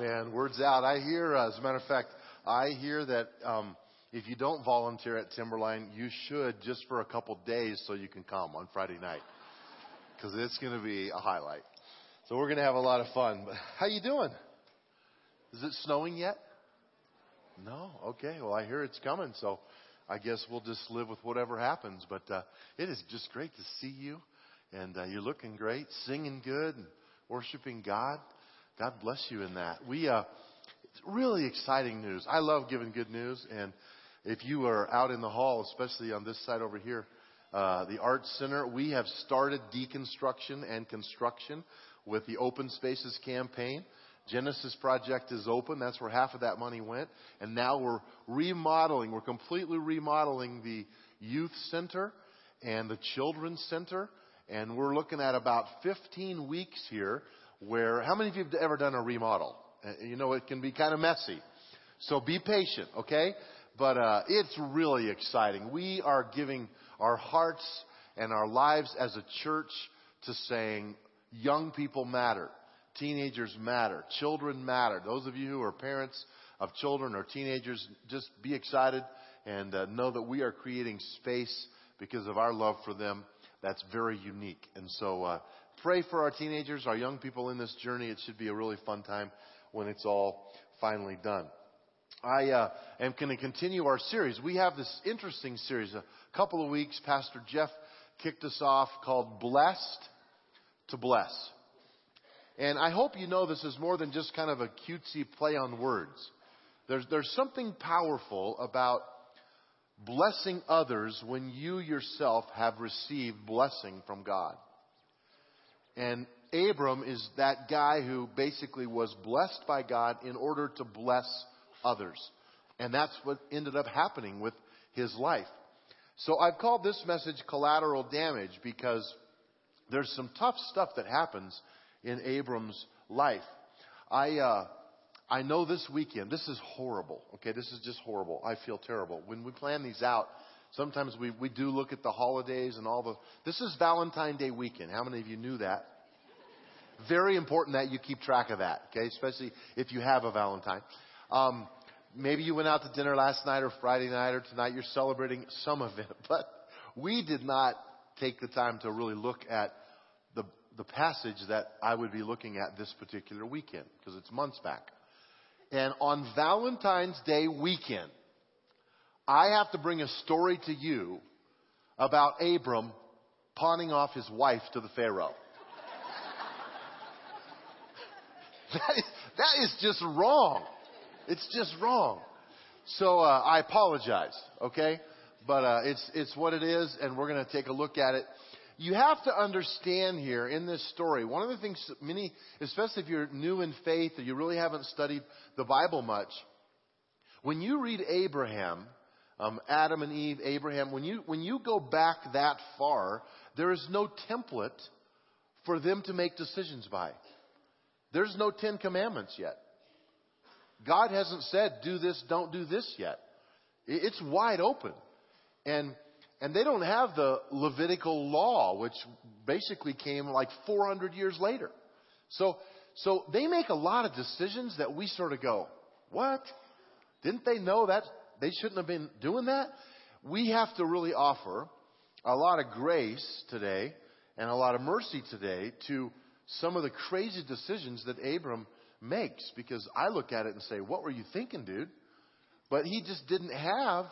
Man, words out. I hear, uh, as a matter of fact, I hear that um, if you don't volunteer at Timberline, you should just for a couple days so you can come on Friday night because it's going to be a highlight. So we're going to have a lot of fun. But how you doing? Is it snowing yet? No. Okay. Well, I hear it's coming, so I guess we'll just live with whatever happens. But uh, it is just great to see you, and uh, you're looking great, singing good, and worshiping God. God bless you in that. We, uh, it's really exciting news. I love giving good news. And if you are out in the hall, especially on this side over here, uh, the Arts Center, we have started deconstruction and construction with the Open Spaces campaign. Genesis Project is open. That's where half of that money went. And now we're remodeling. We're completely remodeling the youth center and the children's center. And we're looking at about 15 weeks here where, how many of you have ever done a remodel? You know, it can be kind of messy. So be patient, okay? But uh, it's really exciting. We are giving our hearts and our lives as a church to saying young people matter, teenagers matter, children matter. Those of you who are parents of children or teenagers, just be excited and uh, know that we are creating space because of our love for them that's very unique. And so uh, pray for our teenagers, our young people in this journey. It should be a really fun time when it's all finally done. I uh, am going to continue our series. We have this interesting series. A couple of weeks, Pastor Jeff kicked us off called Blessed to Bless. And I hope you know this is more than just kind of a cutesy play on words. There's, there's something powerful about blessing others when you yourself have received blessing from God. And Abram is that guy who basically was blessed by God in order to bless others. And that's what ended up happening with his life. So I've called this message collateral damage because there's some tough stuff that happens in Abram's life. I, uh, I know this weekend, this is horrible. Okay, this is just horrible. I feel terrible. When we plan these out, sometimes we, we do look at the holidays and all the. This is Valentine Day weekend. How many of you knew that? Very important that you keep track of that, okay? Especially if you have a Valentine. Um, maybe you went out to dinner last night or Friday night or tonight. You're celebrating some of it, but we did not take the time to really look at the the passage that I would be looking at this particular weekend because it's months back. And on Valentine's Day weekend, I have to bring a story to you about Abram pawning off his wife to the Pharaoh. that, is, that is just wrong. It's just wrong. So uh, I apologize, okay? But uh, it's it's what it is, and we're going to take a look at it. You have to understand here in this story. One of the things many, especially if you're new in faith or you really haven't studied the Bible much, when you read Abraham, um, Adam and Eve, Abraham, when you when you go back that far, there is no template for them to make decisions by. There's no Ten Commandments yet. God hasn't said, do this, don't do this yet. It's wide open. And, and they don't have the Levitical law, which basically came like 400 years later. So, so they make a lot of decisions that we sort of go, what? Didn't they know that they shouldn't have been doing that? We have to really offer a lot of grace today and a lot of mercy today to some of the crazy decisions that Abram makes because I look at it and say, What were you thinking, dude? But he just didn't have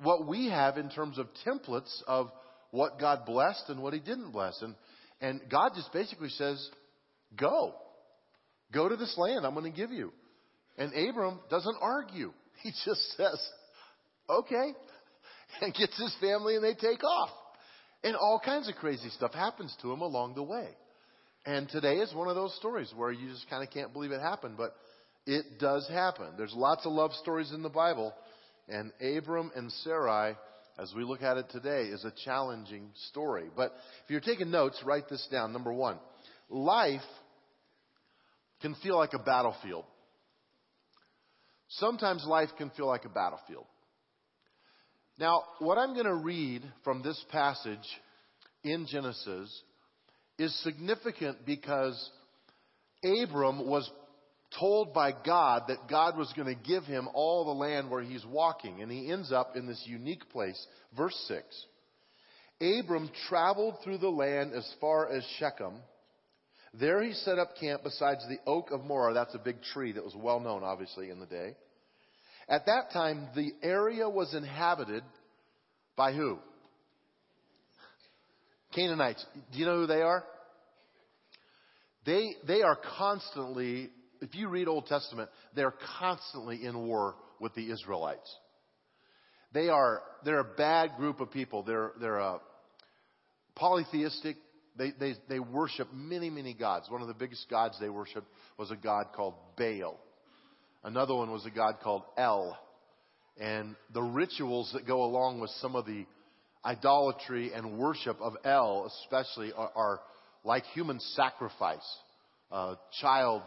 what we have in terms of templates of what God blessed and what he didn't bless. And, and God just basically says, Go. Go to this land I'm going to give you. And Abram doesn't argue. He just says, Okay. And gets his family and they take off. And all kinds of crazy stuff happens to him along the way. And today is one of those stories where you just kind of can't believe it happened, but it does happen. There's lots of love stories in the Bible, and Abram and Sarai, as we look at it today, is a challenging story. But if you're taking notes, write this down. Number one, life can feel like a battlefield. Sometimes life can feel like a battlefield. Now, what I'm going to read from this passage in Genesis is significant because Abram was told by God that God was going to give him all the land where he's walking. And he ends up in this unique place. Verse 6. Abram traveled through the land as far as Shechem. There he set up camp besides the oak of Moreh. That's a big tree that was well known, obviously, in the day. At that time, the area was inhabited by who? Canaanites. Do you know who they are? They, they are constantly, if you read Old Testament, they're constantly in war with the Israelites. They are, they're a bad group of people. They're, they're a polytheistic. They, they, they worship many, many gods. One of the biggest gods they worshiped was a god called Baal. Another one was a god called El. And the rituals that go along with some of the idolatry and worship of El, especially, are, are like human sacrifice, uh, child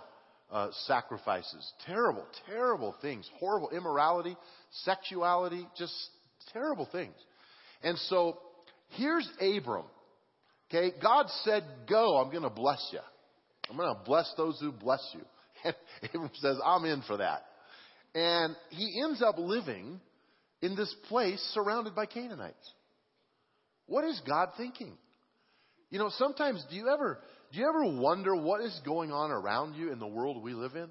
uh, sacrifices. Terrible, terrible things. Horrible immorality, sexuality, just terrible things. And so here's Abram. Okay, God said, Go, I'm going to bless you. I'm going to bless those who bless you. And Abram says, I'm in for that. And he ends up living in this place surrounded by Canaanites. What is God thinking? You know, sometimes do you ever do you ever wonder what is going on around you in the world we live in?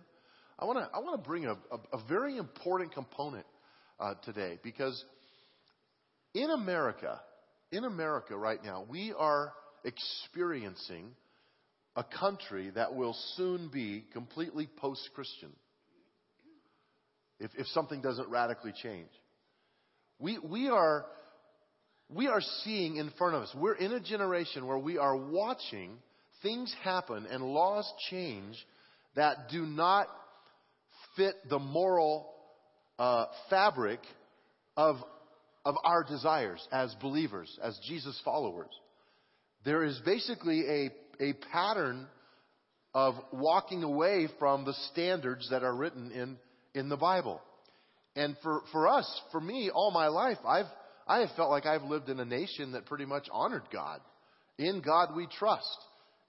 I want to I want to bring a, a, a, very important component uh, today because in America, in America right now, we are experiencing a country that will soon be completely post-Christian if, if something doesn't radically change. We, we are we are seeing in front of us. We're in a generation where we are watching things happen and laws change that do not fit the moral uh, fabric of, of our desires as believers, as Jesus followers. There is basically a, a pattern of walking away from the standards that are written in, in the Bible. And for, for us, for me, all my life, I've, I have felt like I've lived in a nation that pretty much honored God. In God we trust.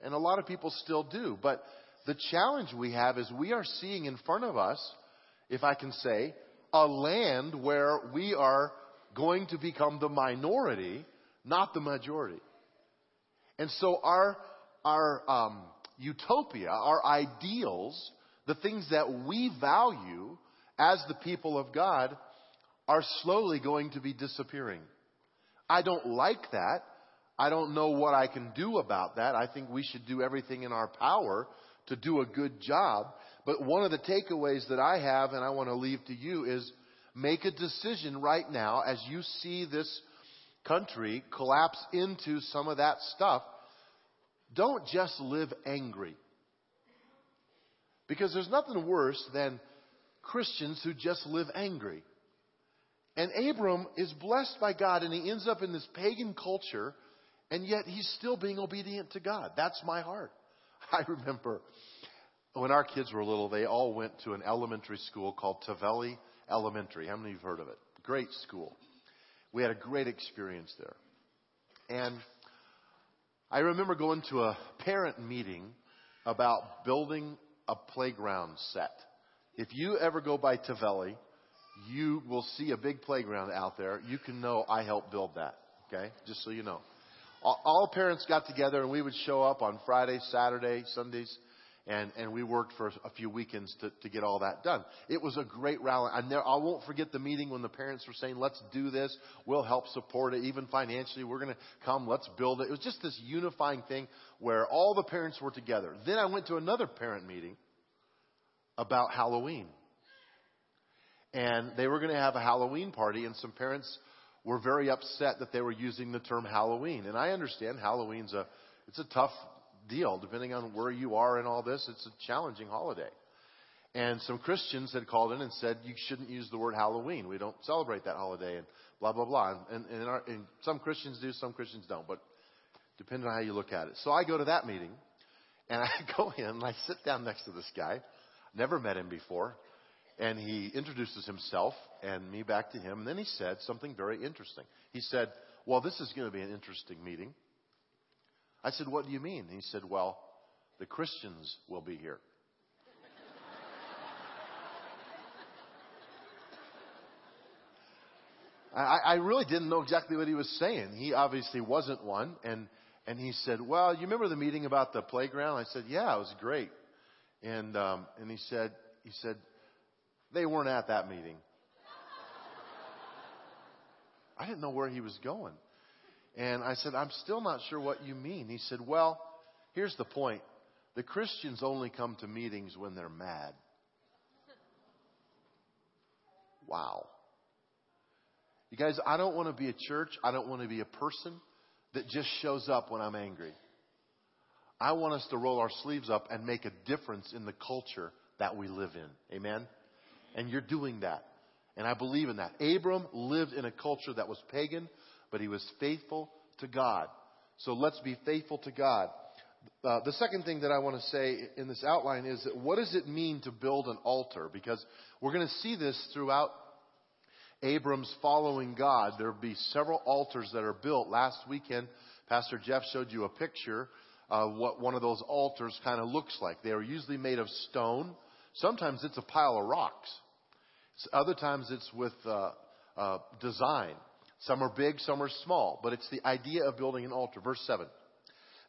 And a lot of people still do. But the challenge we have is we are seeing in front of us, if I can say, a land where we are going to become the minority, not the majority. And so our, our um, utopia, our ideals, the things that we value as the people of God, are slowly going to be disappearing. I don't like that. I don't know what I can do about that. I think we should do everything in our power to do a good job. But one of the takeaways that I have and I want to leave to you is make a decision right now as you see this country collapse into some of that stuff. Don't just live angry. Because there's nothing worse than Christians who just live angry. And Abram is blessed by God and he ends up in this pagan culture and yet he's still being obedient to God. That's my heart. I remember when our kids were little, they all went to an elementary school called Tavelli Elementary. How many of you have heard of it? Great school. We had a great experience there. And I remember going to a parent meeting about building a playground set. If you ever go by Tavelli, you will see a big playground out there. You can know I helped build that. Okay? Just so you know. All, parents got together and we would show up on Fridays, Saturday, Sundays, and, and we worked for a few weekends to, to get all that done. It was a great rally. I, never, I won't forget the meeting when the parents were saying, let's do this. We'll help support it, even financially. We're going to come. Let's build it. It was just this unifying thing where all the parents were together. Then I went to another parent meeting about Halloween and they were going to have a Halloween party, and some parents were very upset that they were using the term Halloween. And I understand Halloween's a it's a tough deal, depending on where you are in all this. It's a challenging holiday. And some Christians had called in and said you shouldn't use the word Halloween. We don't celebrate that holiday, and blah blah blah. And, and, our, and some Christians do, some Christians don't, but depending on how you look at it. So I go to that meeting, and I go in and I sit down next to this guy. Never met him before and he introduces himself and me back to him. And then he said something very interesting. He said, Well, this is going to be an interesting meeting. I said, What do you mean? He said, Well, the Christians will be here. I, I really didn't know exactly what he was saying. He obviously wasn't one. And, and he said, Well, you remember the meeting about the playground? I said, Yeah, it was great. And, um, and he said, he said, they weren't at that meeting. I didn't know where he was going. And I said, I'm still not sure what you mean. He said, well, here's the point. The Christians only come to meetings when they're mad. Wow. You guys, I don't want to be a church. I don't want to be a person that just shows up when I'm angry. I want us to roll our sleeves up and make a difference in the culture that we live in. Amen? And you're doing that. And I believe in that. Abram lived in a culture that was pagan, but he was faithful to God. So let's be faithful to God. Uh, the second thing that I want to say in this outline is that what does it mean to build an altar? Because we're going to see this throughout Abram's following God. There'll be several altars that are built. Last weekend, Pastor Jeff showed you a picture of what one of those altars kind of looks like. They are usually made of stone. Sometimes it's a pile of rocks. Other times it's with uh, uh, design. Some are big, some are small, but it's the idea of building an altar. Verse 7.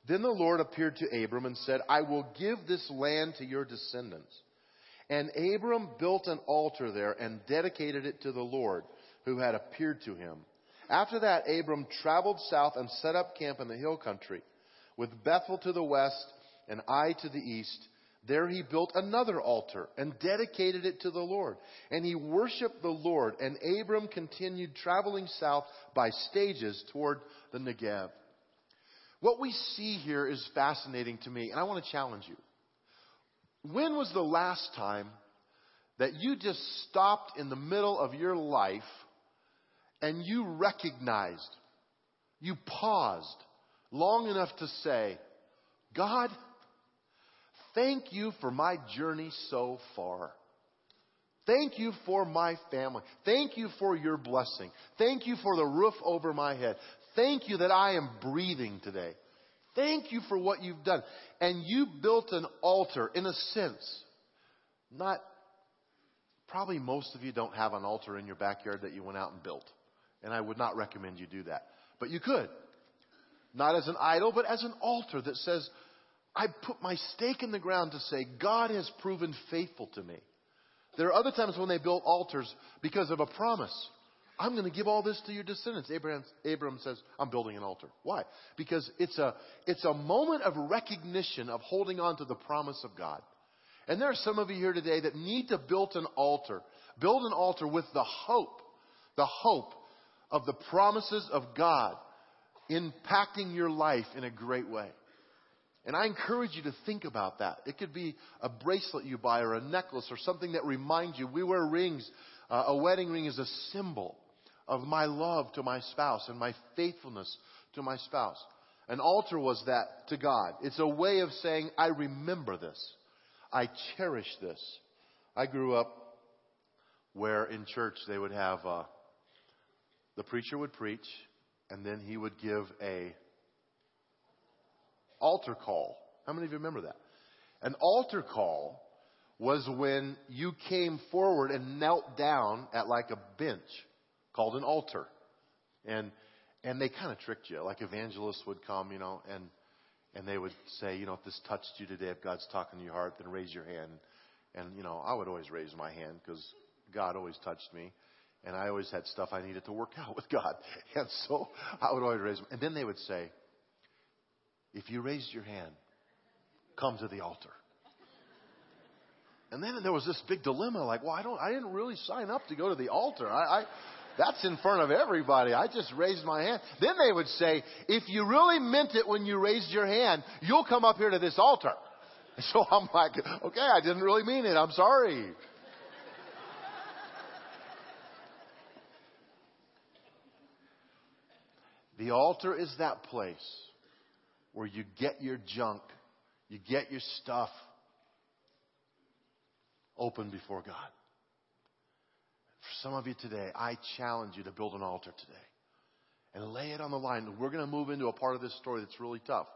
Then the Lord appeared to Abram and said, I will give this land to your descendants. And Abram built an altar there and dedicated it to the Lord who had appeared to him. After that, Abram traveled south and set up camp in the hill country, with Bethel to the west and Ai to the east. There he built another altar and dedicated it to the Lord. And he worshiped the Lord. And Abram continued traveling south by stages toward the Negev. What we see here is fascinating to me, and I want to challenge you. When was the last time that you just stopped in the middle of your life and you recognized, you paused long enough to say, God, thank you for my journey so far. Thank you for my family. Thank you for your blessing. Thank you for the roof over my head. Thank you that I am breathing today. Thank you for what you've done. And you built an altar, in a sense. Not, probably most of you don't have an altar in your backyard that you went out and built. And I would not recommend you do that. But you could. Not as an idol, but as an altar that says, I put my stake in the ground to say, God has proven faithful to me. There are other times when they built altars because of a promise. I'm going to give all this to your descendants. Abraham, Abraham says, I'm building an altar. Why? Because it's a, it's a moment of recognition of holding on to the promise of God. And there are some of you here today that need to build an altar. Build an altar with the hope, the hope of the promises of God impacting your life in a great way. And I encourage you to think about that. It could be a bracelet you buy or a necklace or something that reminds you. We wear rings. Uh, a wedding ring is a symbol of my love to my spouse and my faithfulness to my spouse. An altar was that to God. It's a way of saying, I remember this. I cherish this. I grew up where in church they would have, uh, the preacher would preach and then he would give a altar call. How many of you remember that? An altar call was when you came forward and knelt down at like a bench called an altar. And, and they kind of tricked you. Like evangelists would come, you know, and, and they would say, you know, if this touched you today, if God's talking to your heart, then raise your hand. And, you know, I would always raise my hand because God always touched me. And I always had stuff I needed to work out with God. And so I would always raise them. And then they would say, if you raised your hand, come to the altar. And then there was this big dilemma, like, well, I don't, I didn't really sign up to go to the altar. I, I, that's in front of everybody. I just raised my hand. Then they would say, if you really meant it when you raised your hand, you'll come up here to this altar. So I'm like, okay, I didn't really mean it. I'm sorry. The altar is that place where you get your junk, you get your stuff open before God. For some of you today, I challenge you to build an altar today and lay it on the line. We're going to move into a part of this story that's really tough.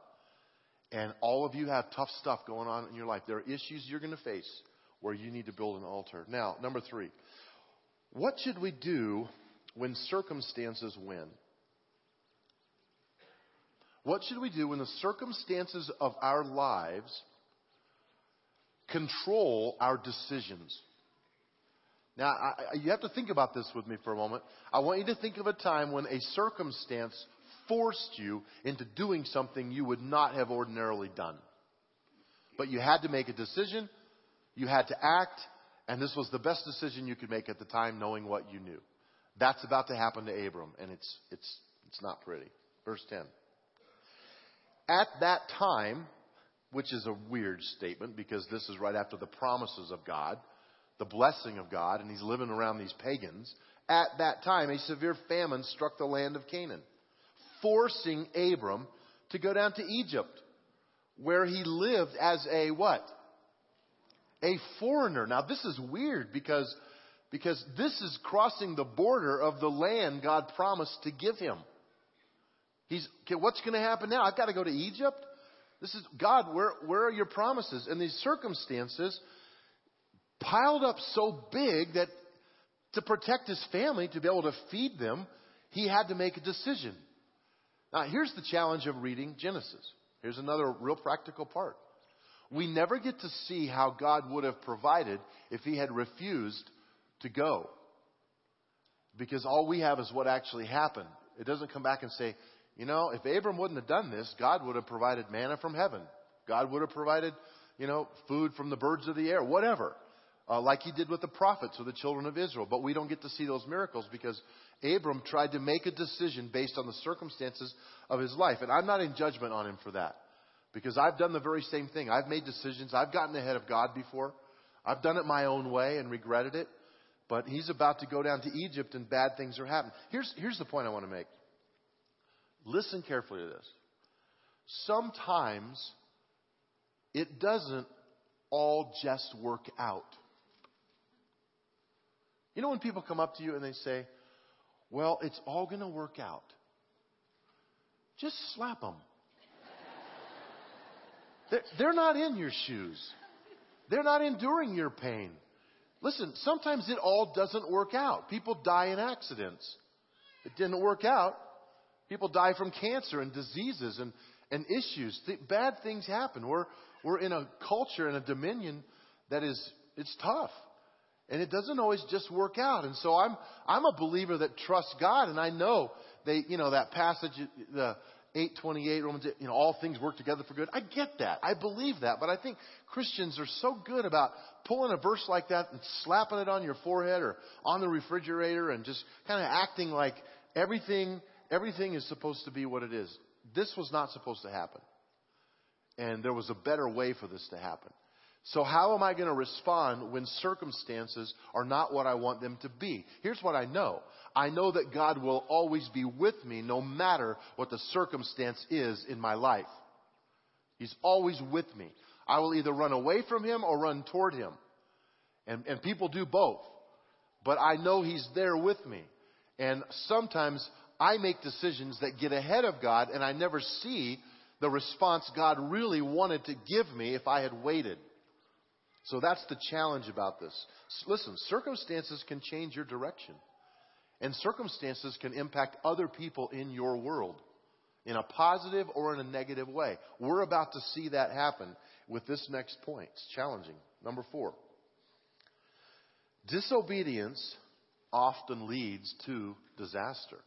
And all of you have tough stuff going on in your life. There are issues you're going to face where you need to build an altar. Now, number three, what should we do when circumstances win? What should we do when the circumstances of our lives control our decisions? Now, I, you have to think about this with me for a moment. I want you to think of a time when a circumstance forced you into doing something you would not have ordinarily done. But you had to make a decision, you had to act, and this was the best decision you could make at the time, knowing what you knew. That's about to happen to Abram, and it's, it's, it's not pretty. Verse 10. At that time, which is a weird statement because this is right after the promises of God, the blessing of God, and he's living around these pagans. At that time, a severe famine struck the land of Canaan, forcing Abram to go down to Egypt, where he lived as a what? A foreigner. Now, this is weird because, because this is crossing the border of the land God promised to give him. He's, okay, what's going to happen now? I've got to go to Egypt? This is, God, where, where are your promises? And these circumstances piled up so big that to protect his family, to be able to feed them, he had to make a decision. Now, here's the challenge of reading Genesis. Here's another real practical part. We never get to see how God would have provided if he had refused to go. Because all we have is what actually happened. It doesn't come back and say, you know, if Abram wouldn't have done this, God would have provided manna from heaven. God would have provided, you know, food from the birds of the air, whatever. Uh, like he did with the prophets or the children of Israel. But we don't get to see those miracles because Abram tried to make a decision based on the circumstances of his life. And I'm not in judgment on him for that. Because I've done the very same thing. I've made decisions. I've gotten ahead of God before. I've done it my own way and regretted it. But he's about to go down to Egypt and bad things are happening. Here's, here's the point I want to make. Listen carefully to this. Sometimes it doesn't all just work out. You know when people come up to you and they say, Well, it's all going to work out? Just slap them. they're, not in your shoes, they're not enduring your pain. Listen, sometimes it all doesn't work out. People die in accidents. It didn't work out. People die from cancer and diseases and, and issues. Th- bad things happen. We're, we're in a culture and a dominion that is, it's tough. And it doesn't always just work out. And so I'm, I'm a believer that trusts God. And I know they, you know, that passage, the 828 Romans, you know, all things work together for good. I get that. I believe that. But I think Christians are so good about pulling a verse like that and slapping it on your forehead or on the refrigerator and just kind of acting like everything everything is supposed to be what it is. This was not supposed to happen. And there was a better way for this to happen. So how am I going to respond when circumstances are not what I want them to be? Here's what I know. I know that God will always be with me no matter what the circumstance is in my life. He's always with me. I will either run away from Him or run toward Him. And, and people do both. But I know He's there with me. And sometimes I make decisions that get ahead of God and I never see the response God really wanted to give me if I had waited. So that's the challenge about this. Listen, circumstances can change your direction. And circumstances can impact other people in your world in a positive or in a negative way. We're about to see that happen with this next point. It's challenging. Number four. Disobedience often leads to disaster.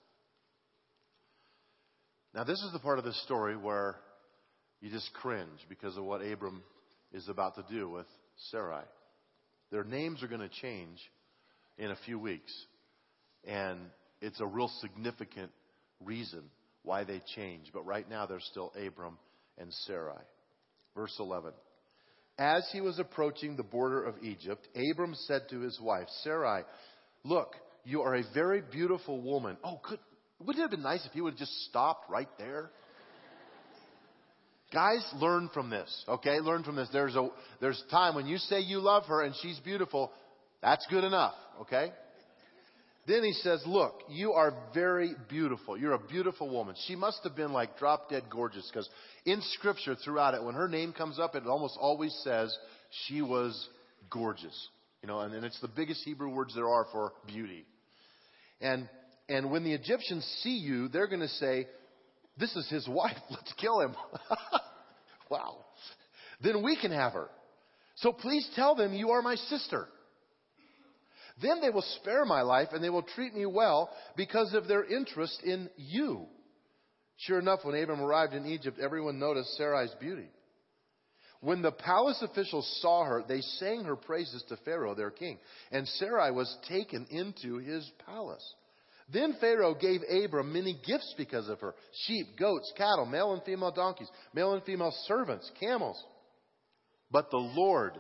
Now, this is the part of the story where you just cringe because of what Abram is about to do with Sarai. Their names are going to change in a few weeks. And it's a real significant reason why they change. But right now, they're still Abram and Sarai. Verse 11. As he was approaching the border of Egypt, Abram said to his wife, Sarai, Look, you are a very beautiful woman. Oh, good. Wouldn't it have been nice if he would have just stopped right there? Guys, learn from this, okay? Learn from this. There's a, there's a time when you say you love her and she's beautiful, that's good enough, okay? Then he says, Look, you are very beautiful. You're a beautiful woman. She must have been like drop dead gorgeous because in scripture throughout it, when her name comes up, it almost always says she was gorgeous. You know, and, and it's the biggest Hebrew words there are for beauty. And And when the Egyptians see you, they're going to say, This is his wife. Let's kill him. wow. Then we can have her. So please tell them you are my sister. Then they will spare my life and they will treat me well because of their interest in you. Sure enough, when Abram arrived in Egypt, everyone noticed Sarai's beauty. When the palace officials saw her, they sang her praises to Pharaoh, their king, and Sarai was taken into his palace. Then Pharaoh gave Abram many gifts because of her sheep, goats, cattle, male and female donkeys, male and female servants, camels. But the Lord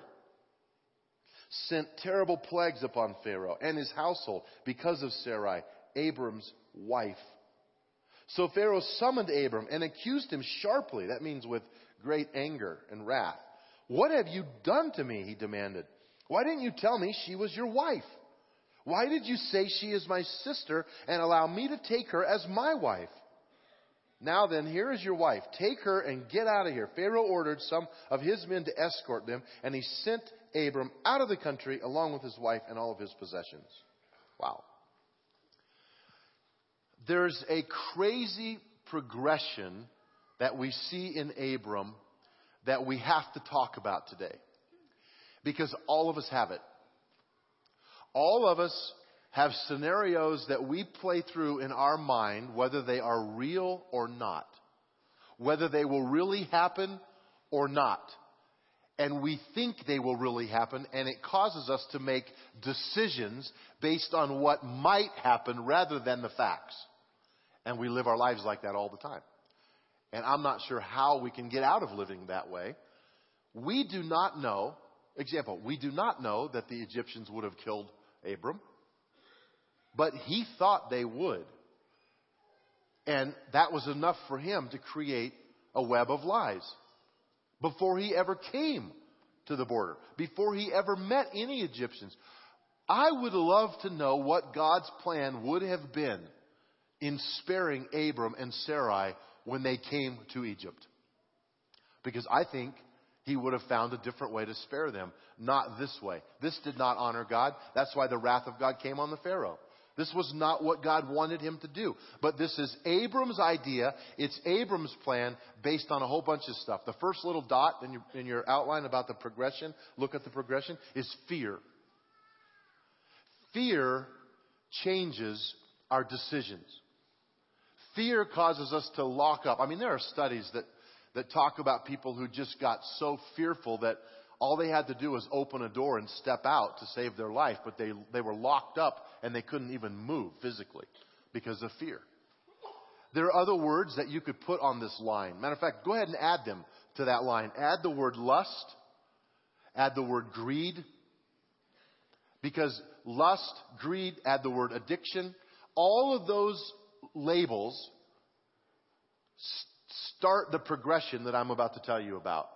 sent terrible plagues upon Pharaoh and his household because of Sarai, Abram's wife. So Pharaoh summoned Abram and accused him sharply. That means with great anger and wrath. What have you done to me? He demanded. Why didn't you tell me she was your wife? Why did you say she is my sister and allow me to take her as my wife? Now then, here is your wife. Take her and get out of here. Pharaoh ordered some of his men to escort them, and he sent Abram out of the country along with his wife and all of his possessions. Wow. There's a crazy progression that we see in Abram that we have to talk about today. Because all of us have it. All of us have scenarios that we play through in our mind, whether they are real or not. Whether they will really happen or not. And we think they will really happen, and it causes us to make decisions based on what might happen rather than the facts. And we live our lives like that all the time. And I'm not sure how we can get out of living that way. We do not know, example, we do not know that the Egyptians would have killed Abram. But he thought they would. And that was enough for him to create a web of lies before he ever came to the border, before he ever met any Egyptians. I would love to know what God's plan would have been in sparing Abram and Sarai when they came to Egypt. Because I think he would have found a different way to spare them, not this way. This did not honor God. That's why the wrath of God came on the Pharaoh. This was not what God wanted him to do. But this is Abram's idea. It's Abram's plan based on a whole bunch of stuff. The first little dot in your, in your outline about the progression, look at the progression, is fear. Fear changes our decisions. Fear causes us to lock up. I mean, there are studies that, that talk about people who just got so fearful that all they had to do was open a door and step out to save their life, but they, they were locked up and they couldn't even move physically because of fear. There are other words that you could put on this line. Matter of fact, go ahead and add them to that line. Add the word lust, add the word greed, because lust, greed, add the word addiction. All of those labels start the progression that I'm about to tell you about.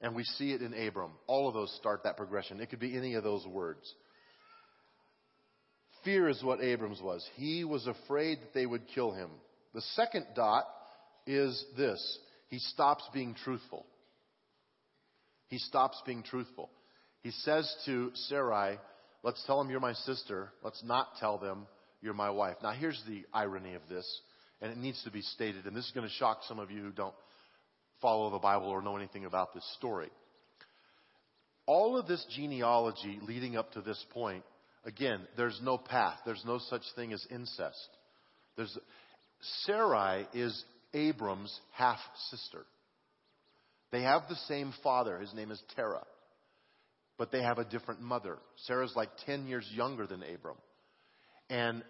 And we see it in Abram. All of those start that progression. It could be any of those words. Fear is what Abram's was. He was afraid that they would kill him. The second dot is this he stops being truthful. He stops being truthful. He says to Sarai, Let's tell them you're my sister. Let's not tell them you're my wife. Now, here's the irony of this, and it needs to be stated, and this is going to shock some of you who don't follow the Bible or know anything about this story. All of this genealogy leading up to this point, again, there's no path. There's no such thing as incest. There's, Sarai is Abram's half sister. They have the same father. His name is Terah. But they have a different mother. Sarah's like 10 years younger than Abram. And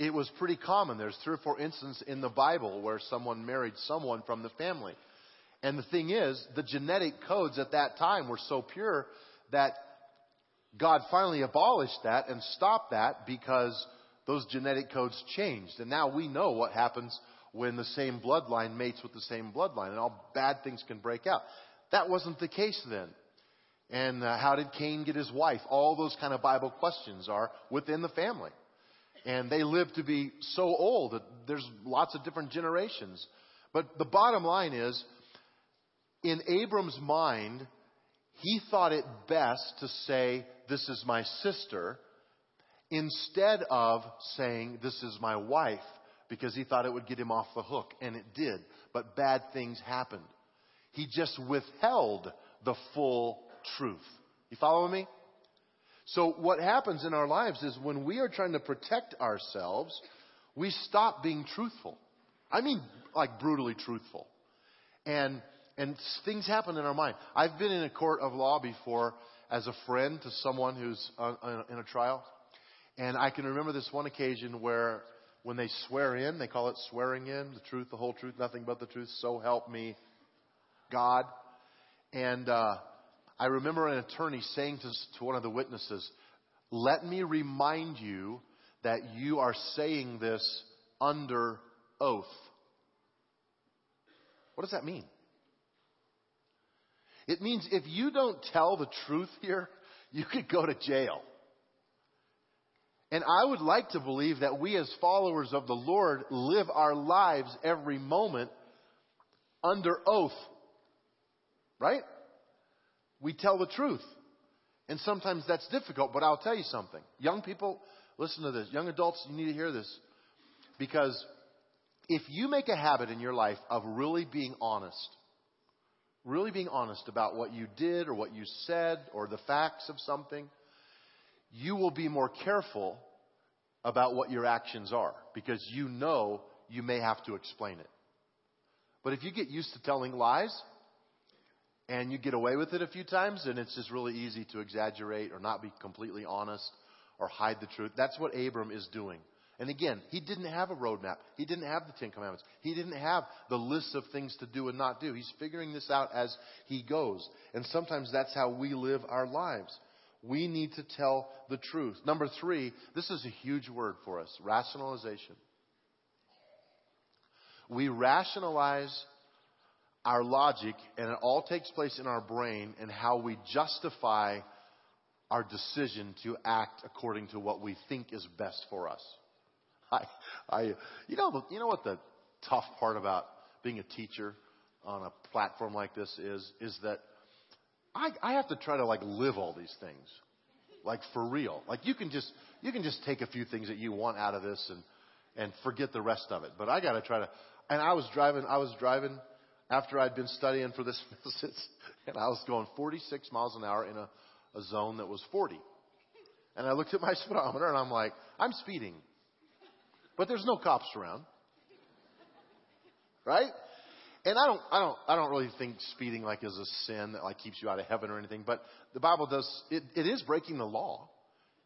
it was pretty common. There's three or four instances in the Bible where someone married someone from the family. And the thing is, the genetic codes at that time were so pure that God finally abolished that and stopped that because those genetic codes changed. And now we know what happens when the same bloodline mates with the same bloodline and all bad things can break out. That wasn't the case then. And uh, how did Cain get his wife? All those kind of Bible questions are within the family. And they live to be so old that there's lots of different generations. But the bottom line is, in Abram's mind, he thought it best to say, This is my sister. instead of saying, This is my wife, because he thought it would get him off the hook, and it did. But bad things happened. He just withheld the full truth. You follow me? So, what happens in our lives is when we are trying to protect ourselves, we stop being truthful. I mean, like brutally truthful. And, and things happen in our mind. I've been in a court of law before as a friend to someone who's in a trial. And I can remember this one occasion where when they swear in, they call it swearing in, the truth, the whole truth, nothing but the truth, so help me God. And uh, I remember an attorney saying to, to one of the witnesses, Let me remind you that you are saying this under oath. What does that mean? It means if you don't tell the truth here, you could go to jail. And I would like to believe that we, as followers of the Lord, live our lives every moment under oath. Right? We tell the truth. And sometimes that's difficult, but I'll tell you something. Young people, listen to this. Young adults, you need to hear this. Because if you make a habit in your life of really being honest, really being honest about what you did or what you said or the facts of something, you will be more careful about what your actions are because you know you may have to explain it. But if you get used to telling lies and you get away with it a few times, and it's just really easy to exaggerate or not be completely honest or hide the truth. That's what Abram is doing. And again, he didn't have a roadmap. He didn't have the Ten Commandments. He didn't have the list of things to do and not do. He's figuring this out as he goes. And sometimes that's how we live our lives. We need to tell the truth. Number three, this is a huge word for us rationalization. We rationalize our logic, and it all takes place in our brain and how we justify our decision to act according to what we think is best for us. I, I, you know, you know what the tough part about being a teacher on a platform like this is, is that I, I have to try to like live all these things, like for real. Like you can just, you can just take a few things that you want out of this and, and forget the rest of it. But I got to try to. And I was driving, I was driving after I'd been studying for this message, and I was going 46 miles an hour in a, a zone that was 40. And I looked at my speedometer and I'm like, I'm speeding. But there's no cops around. Right? And I don't, I don't, I don't really think speeding like is a sin that like keeps you out of heaven or anything. But the Bible does, it, it is breaking the law.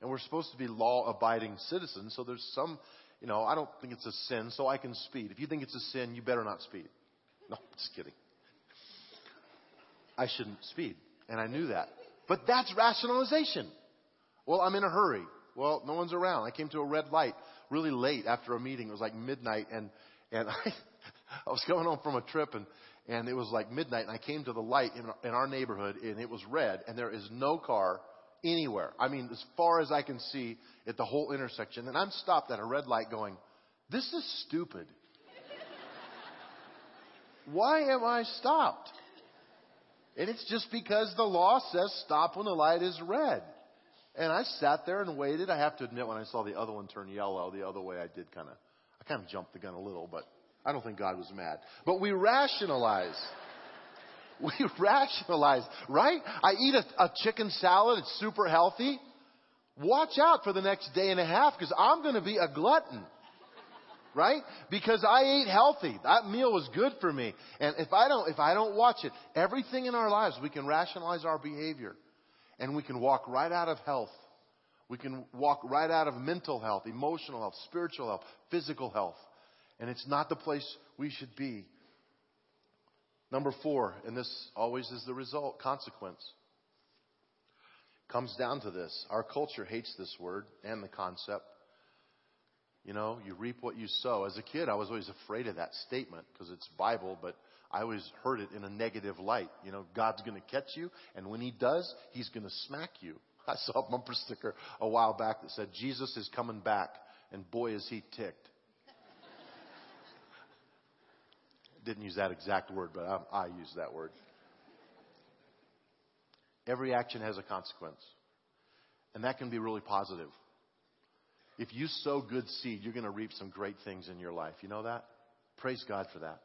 And we're supposed to be law abiding citizens. So there's some, you know, I don't think it's a sin, so I can speed. If you think it's a sin, you better not speed. No, just kidding. I shouldn't speed. And I knew that. But that's rationalization. Well, I'm in a hurry. Well, no one's around. I came to a red light really late after a meeting. It was like midnight, and and I, I was coming home from a trip, and and it was like midnight, and I came to the light in, in our neighborhood, and it was red, and there is no car anywhere. I mean, as far as I can see at the whole intersection, and I'm stopped at a red light, going, "This is stupid. Why am I stopped?" And it's just because the law says stop when the light is red. And I sat there and waited. I have to admit, when I saw the other one turn yellow, the other way, I did kind of, I kind of jumped the gun a little, but I don't think God was mad. But we rationalize. We rationalize, right? I eat a, a chicken salad. It's super healthy. Watch out for the next day and a half because I'm going to be a glutton. Right? Because I ate healthy. That meal was good for me. And if I don't, if I don't watch it, everything in our lives, we can rationalize our behavior and we can walk right out of health. We can walk right out of mental health, emotional health, spiritual health, physical health. And it's not the place we should be. Number four, and this always is the result, consequence. Comes down to this. Our culture hates this word and the concept. You know, you reap what you sow. As a kid, I was always afraid of that statement because it's Bible, but I always heard it in a negative light. You know, God's going to catch you, and when He does, He's going to smack you. I saw a bumper sticker a while back that said, Jesus is coming back, and boy, is He ticked. Didn't use that exact word, but I, I used that word. Every action has a consequence, and that can be really positive. If you sow good seed, you're going to reap some great things in your life. You know that? Praise God for that.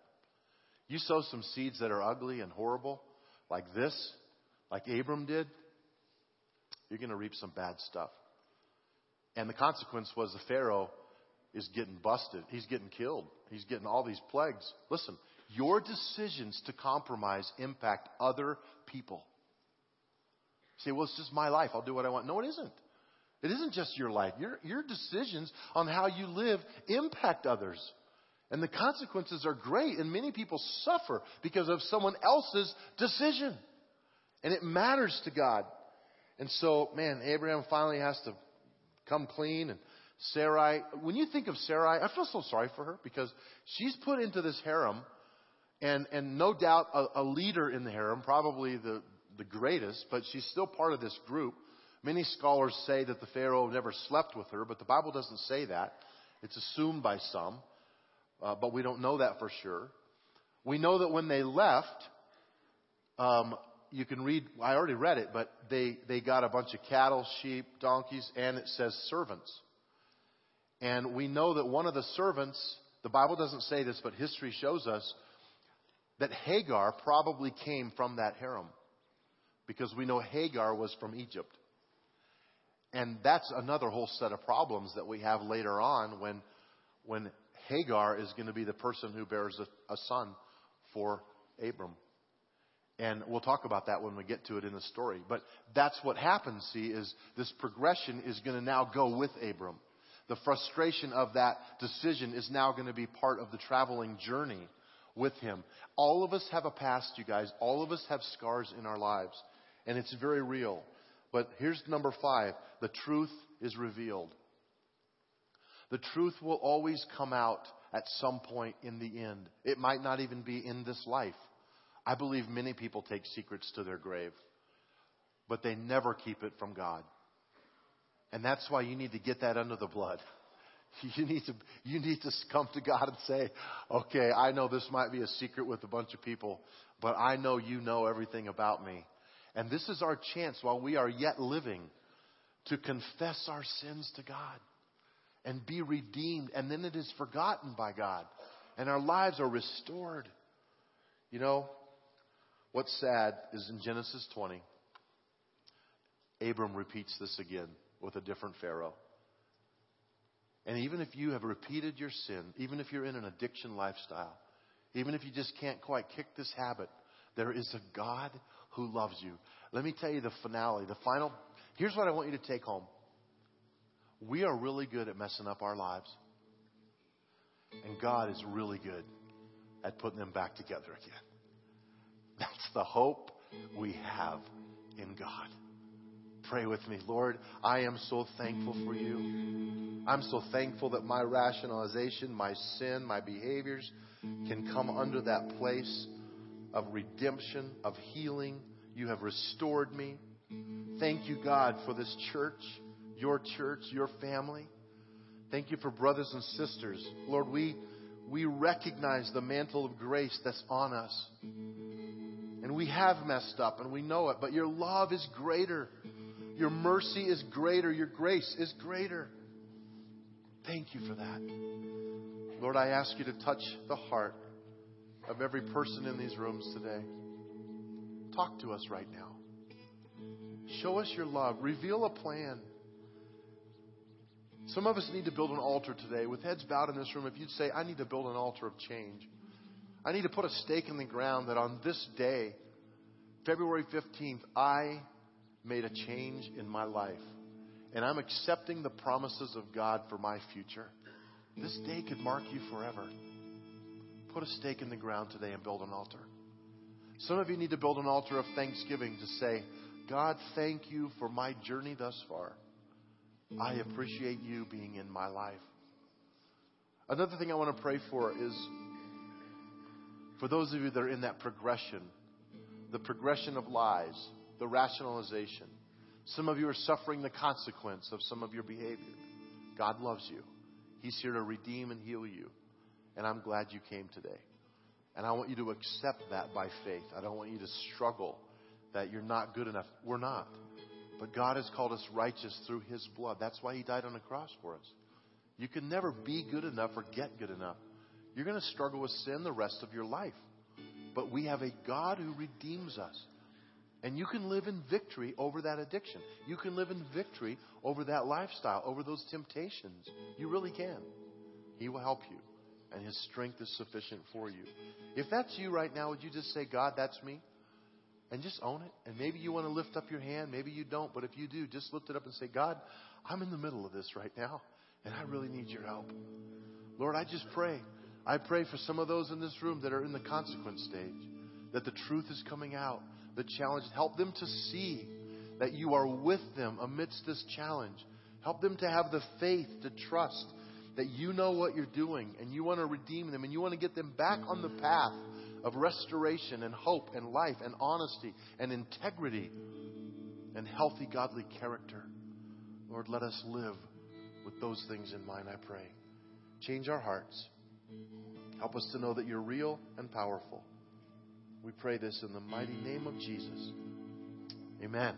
You sow some seeds that are ugly and horrible, like this, like Abram did, you're going to reap some bad stuff. And the consequence was the Pharaoh is getting busted. He's getting killed. He's getting all these plagues. Listen, your decisions to compromise impact other people. You say, well, it's just my life. I'll do what I want. No, it isn't. It isn't just your life. Your, your decisions on how you live impact others. And the consequences are great, and many people suffer because of someone else's decision. And it matters to God. And so, man, Abraham finally has to come clean. And Sarai, when you think of Sarai, I feel so sorry for her because she's put into this harem, and, and no doubt a, a leader in the harem, probably the, the greatest, but she's still part of this group. Many scholars say that the Pharaoh never slept with her, but the Bible doesn't say that. It's assumed by some, uh, but we don't know that for sure. We know that when they left, um, you can read, I already read it, but they, they got a bunch of cattle, sheep, donkeys, and it says servants. And we know that one of the servants, the Bible doesn't say this, but history shows us that Hagar probably came from that harem. Because we know Hagar was from Egypt. And that's another whole set of problems that we have later on when, when Hagar is going to be the person who bears a, a son for Abram. And we'll talk about that when we get to it in the story. But that's what happens, see, is this progression is going to now go with Abram. The frustration of that decision is now going to be part of the traveling journey with him. All of us have a past, you guys. All of us have scars in our lives. And it's very real. But here's number five the truth is revealed. The truth will always come out at some point in the end. It might not even be in this life. I believe many people take secrets to their grave, but they never keep it from God. And that's why you need to get that under the blood. You need to, you need to come to God and say, okay, I know this might be a secret with a bunch of people, but I know you know everything about me. And this is our chance while we are yet living to confess our sins to God and be redeemed. And then it is forgotten by God and our lives are restored. You know, what's sad is in Genesis 20, Abram repeats this again with a different Pharaoh. And even if you have repeated your sin, even if you're in an addiction lifestyle, even if you just can't quite kick this habit, there is a God who loves you. Let me tell you the finale, the final. Here's what I want you to take home. We are really good at messing up our lives. And God is really good at putting them back together again. That's the hope we have in God. Pray with me. Lord, I am so thankful for you. I'm so thankful that my rationalization, my sin, my behaviors can come under that place of redemption, of healing. You have restored me. Thank you, God, for this church, your church, your family. Thank you for brothers and sisters. Lord, we, we recognize the mantle of grace that's on us. And we have messed up and we know it, but your love is greater. Your mercy is greater. Your grace is greater. Thank you for that. Lord, I ask you to touch the heart of every person in these rooms today. Talk to us right now. Show us your love. Reveal a plan. Some of us need to build an altar today. With heads bowed in this room, if you'd say, I need to build an altar of change. I need to put a stake in the ground that on this day, February 15th, I made a change in my life. And I'm accepting the promises of God for my future. This day could mark you forever. Put a stake in the ground today and build an altar. Some of you need to build an altar of thanksgiving to say, God, thank you for my journey thus far. I appreciate you being in my life. Another thing I want to pray for is for those of you that are in that progression, the progression of lies, the rationalization. Some of you are suffering the consequence of some of your behavior. God loves you. He's here to redeem and heal you. And I'm glad you came today. And I want you to accept that by faith. I don't want you to struggle that you're not good enough. We're not. But God has called us righteous through His blood. That's why He died on the cross for us. You can never be good enough or get good enough. You're going to struggle with sin the rest of your life. But we have a God who redeems us. And you can live in victory over that addiction. You can live in victory over that lifestyle, over those temptations. You really can. He will help you, and His strength is sufficient for you. If that's you right now, would you just say, God, that's me? And just own it. And maybe you want to lift up your hand, maybe you don't, but if you do, just lift it up and say, God, I'm in the middle of this right now, and I really need your help. Lord, I just pray. I pray for some of those in this room that are in the consequence stage, that the truth is coming out the challenge. Help them to see that you are with them amidst this challenge. Help them to have the faith to trust that you know what you're doing and you want to redeem them and you want to get them back on the path of restoration and hope and life and honesty and integrity and healthy godly character. Lord, let us live with those things in mind, I pray. Change our hearts. Help us to know that you're real and powerful. We pray this in the mighty name of Jesus. Amen.